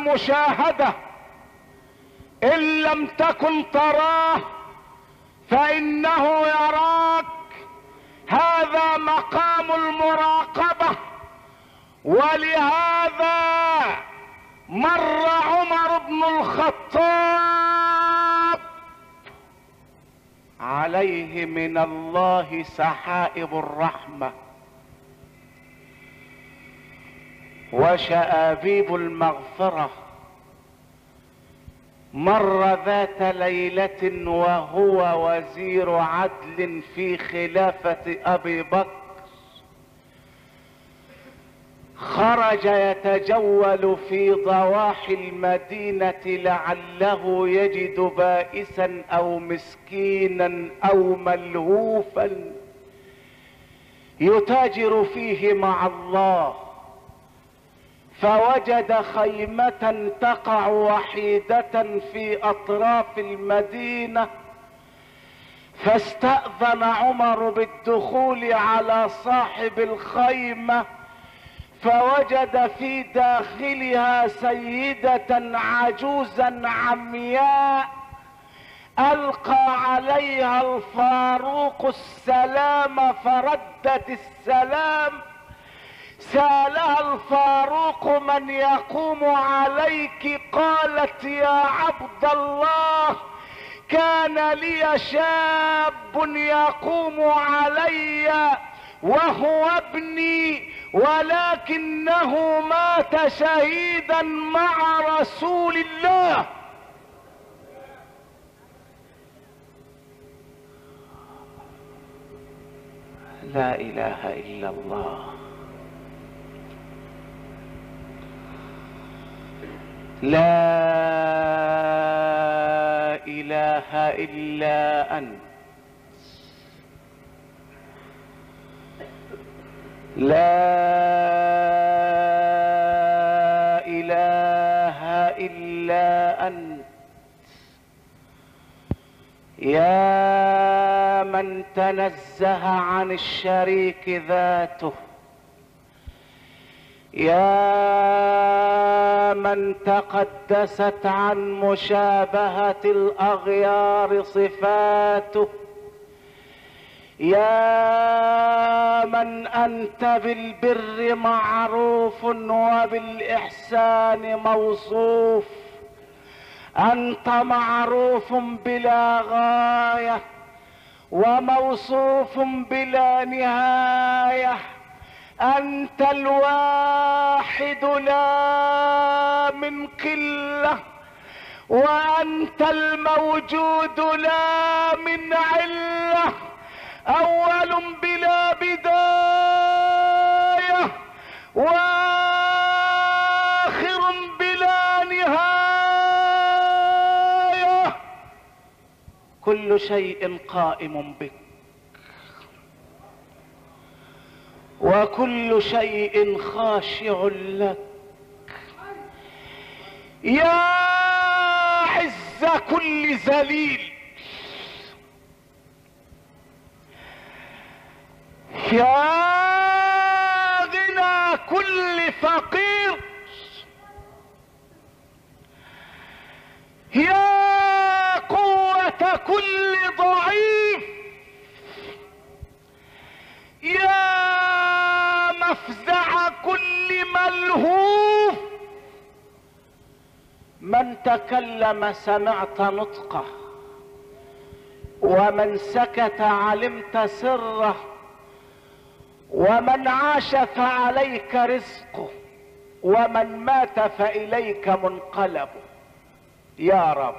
المشاهدة. إن لم تكن تراه فإنه يراك. هذا مقام المراقبة. ولهذا مر عمر بن الخطاب عليه من الله سحائب الرحمة. وشآبيب المغفرة. مر ذات ليلة وهو وزير عدل في خلافة أبي بكر. خرج يتجول في ضواحي المدينة لعله يجد بائسا أو مسكينا أو ملهوفا يتاجر فيه مع الله. فوجد خيمة تقع وحيدة في أطراف المدينة فاستأذن عمر بالدخول على صاحب الخيمة فوجد في داخلها سيدة عجوزا عمياء ألقى عليها الفاروق السلام فردت السلام سالها الفاروق من يقوم عليك قالت يا عبد الله كان لي شاب يقوم علي وهو ابني ولكنه مات شهيدا مع رسول الله. لا إله إلا الله. لا إله إلا أنت. لا إله إلا أنت. يا من تنزه عن الشريك ذاته. يا من تقدست عن مشابهة الأغيار صفاته يا من أنت بالبر معروف وبالإحسان موصوف. أنت معروف بلا غاية وموصوف بلا نهاية. أنت الواحد لا من قلة وأنت الموجود لا من علة. أول بلا بداية وآخر بلا نهاية. كل شيء قائم بك. وكل شيء خاشع لك. يا عز كل ذليل. يا غنى كل فقير. يا قوة كل ضعيف. يا مفزع كل ملهوف. من تكلم سمعت نطقه ومن سكت علمت سره ومن عاش فعليك رزقه ومن مات فإليك منقلبه يا رب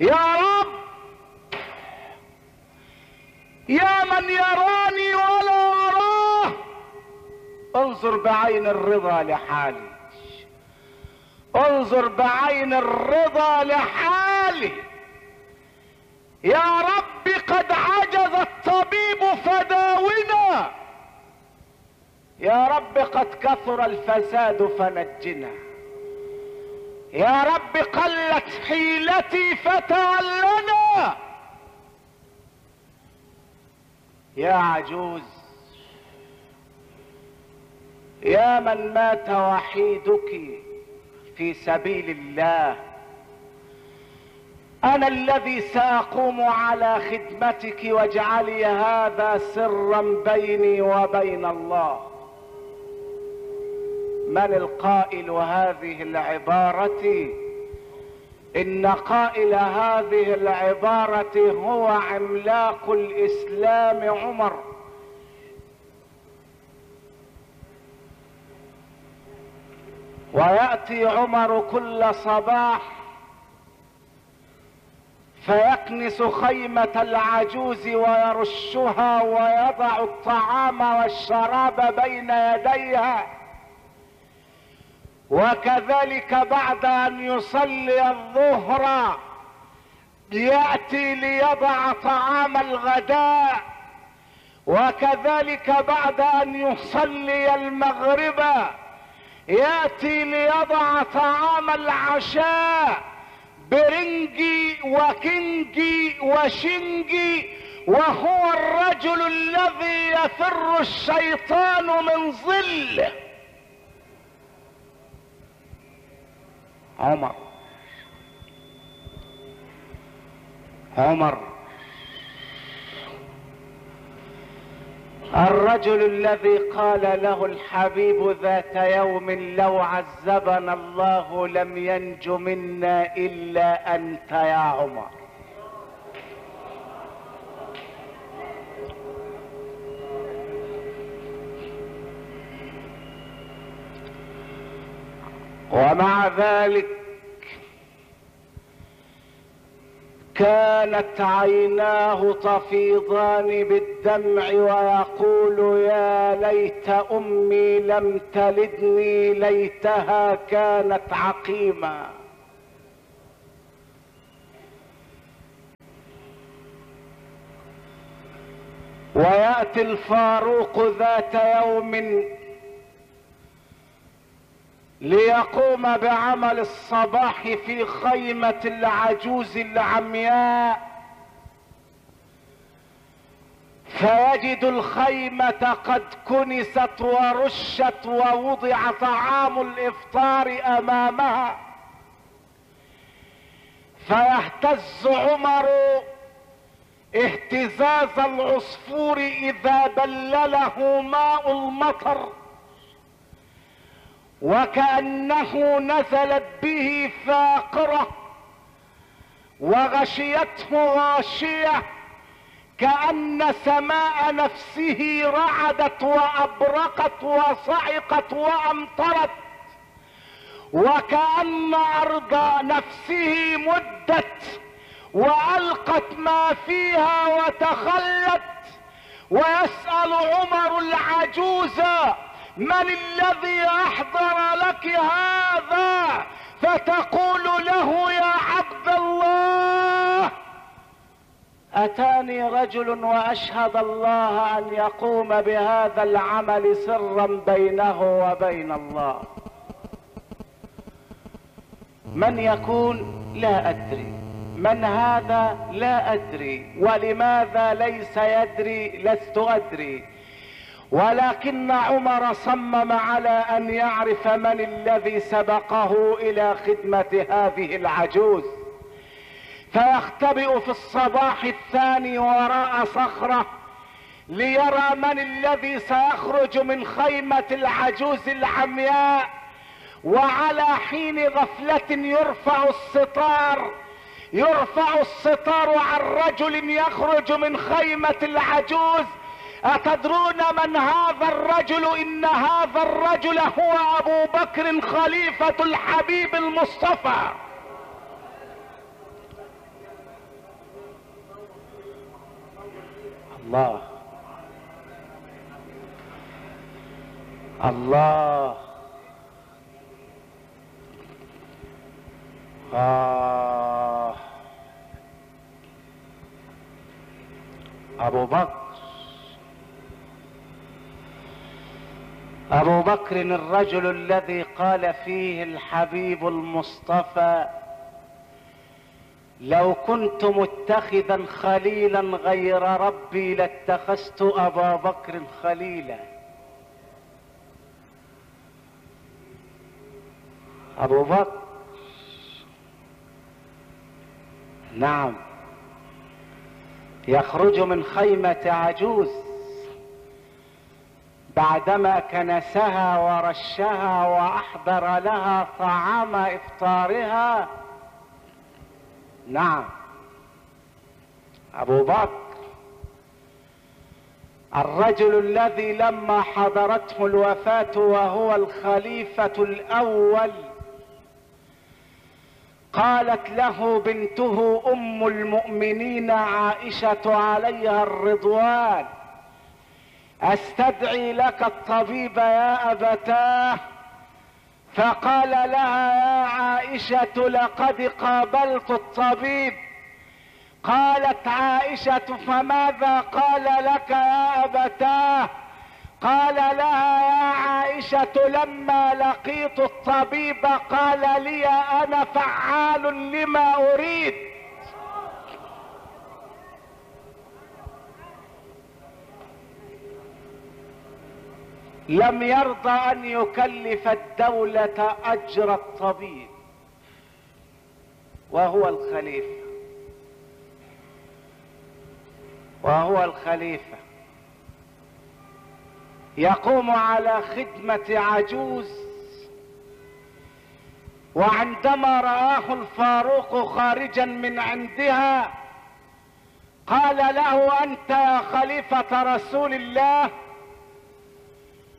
يا رب. بعين الرضا لحالي. انظر بعين الرضا لحالي. يا رب قد عجز الطبيب فداونا. يا رب قد كثر الفساد فنجنا. يا رب قلت حيلتي فتعلنا. يا عجوز يا من مات وحيدك في سبيل الله. أنا الذي سأقوم على خدمتك واجعلي هذا سرا بيني وبين الله. من القائل هذه العبارة؟ إن قائل هذه العبارة هو عملاق الإسلام عمر. ويأتي عمر كل صباح فيكنس خيمة العجوز ويرشها ويضع الطعام والشراب بين يديها. وكذلك بعد أن يصلي الظهر يأتي ليضع طعام الغداء. وكذلك بعد أن يصلي المغرب ياتي ليضع طعام العشاء برنجي وكنجي وشنجي وهو الرجل الذي يفر الشيطان من ظله عمر. عمر. الرجل الذي قال له الحبيب ذات يوم لو عذبنا الله لم ينج منا إلا أنت يا عمر. ومع ذلك كانت عيناه تفيضان بالدمع ويقول يا ليت أمي لم تلدني ليتها كانت عقيما ويأتي الفاروق ذات يوم ليقوم بعمل الصباح في خيمة العجوز العمياء فيجد الخيمة قد كنست ورشت ووضع طعام الإفطار أمامها فيهتز عمر اهتزاز العصفور إذا بلله ماء المطر. وكأنه نزلت به فاقرة وغشيته غاشية كأن سماء نفسه رعدت وأبرقت وصعقت وأمطرت وكأن أرض نفسه مدت وألقت ما فيها وتخلت ويسأل عمر العجوز من الذي أحضر لك هذا فتقول له يا عبد الله أتاني رجل وأشهد الله أن يقوم بهذا العمل سرا بينه وبين الله. من يكون لا أدري من هذا لا أدري ولماذا ليس يدري لست أدري. ولكن عمر صمم على أن يعرف من الذي سبقه إلى خدمة هذه العجوز. فيختبئ في الصباح الثاني وراء صخرة ليرى من الذي سيخرج من خيمة العجوز العمياء وعلى حين غفلة يرفع الستار يرفع الستار عن رجل يخرج من خيمة العجوز أتدرون من هذا الرجل؟ إن هذا الرجل هو أبو بكر خليفة الحبيب المصطفى. الله. الله. آه. أبو بكر. أبو بكر الرجل الذي قال فيه الحبيب المصطفى لو كنت متخذا خليلا غير ربي لاتخذت أبا بكر خليلا. أبو بكر نعم يخرج من خيمة عجوز. بعدما كنسها ورشها وأحضر لها طعام إفطارها. نعم. أبو بكر الرجل الذي لما حضرته الوفاة وهو الخليفة الأول قالت له بنته أم المؤمنين عائشة عليها الرضوان. أستدعي لك الطبيب يا أبتاه. فقال لها يا عائشة لقد قابلت الطبيب. قالت عائشة فماذا قال لك يا أبتاه؟ قال لها يا عائشة لما لقيت الطبيب قال لي أنا فعال لما أريد. لم يرضى أن يكلف الدولة أجر الطبيب وهو الخليفة. وهو الخليفة. يقوم على خدمة عجوز وعندما رآه الفاروق خارجا من عندها قال له أنت يا خليفة رسول الله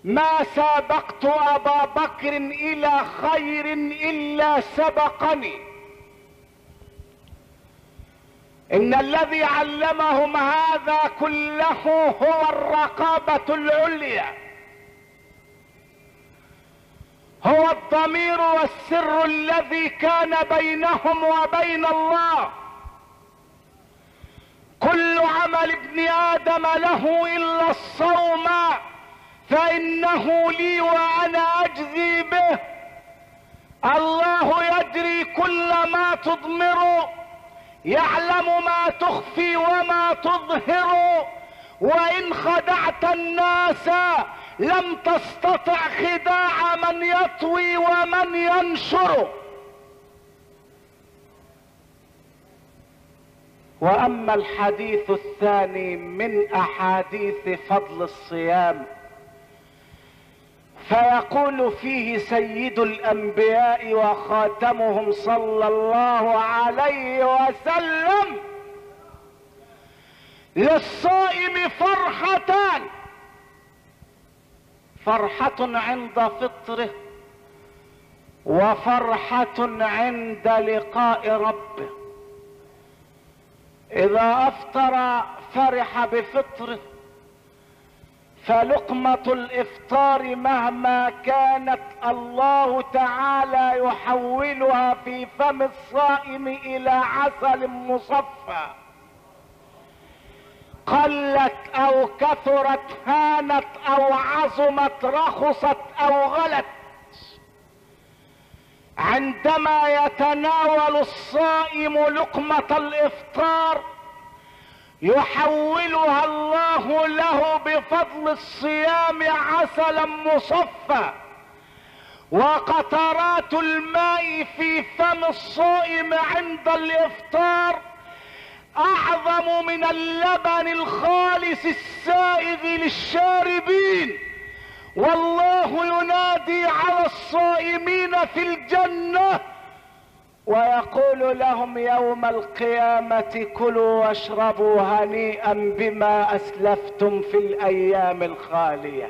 ما سابقت أبا بكر إلى خير إلا سبقني. إن الذي علمهم هذا كله هو الرقابة العليا. هو الضمير والسر الذي كان بينهم وبين الله. كل عمل ابن آدم له إلا الصوم. فإنه لي وأنا أجزي به. الله يدري كل ما تضمر يعلم ما تخفي وما تظهر. وإن خدعت الناس لم تستطع خداع من يطوي ومن ينشر. وأما الحديث الثاني من أحاديث فضل الصيام فيقول فيه سيد الأنبياء وخاتمهم صلى الله عليه وسلم للصائم فرحتان. فرحة عند فطره وفرحة عند لقاء ربه. إذا أفطر فرح بفطره فلقمة الإفطار مهما كانت الله تعالى يحولها في فم الصائم إلى عسل مصفى. قلت أو كثرت هانت أو عظمت رخصت أو غلت. عندما يتناول الصائم لقمة الإفطار يحولها الله له بفضل الصيام عسلا مصفى. وقطرات الماء في فم الصائم عند الإفطار أعظم من اللبن الخالص السائغ للشاربين. والله ينادي على الصائمين في الجنة ويقول لهم يوم القيامة كلوا واشربوا هنيئا بما أسلفتم في الأيام الخالية.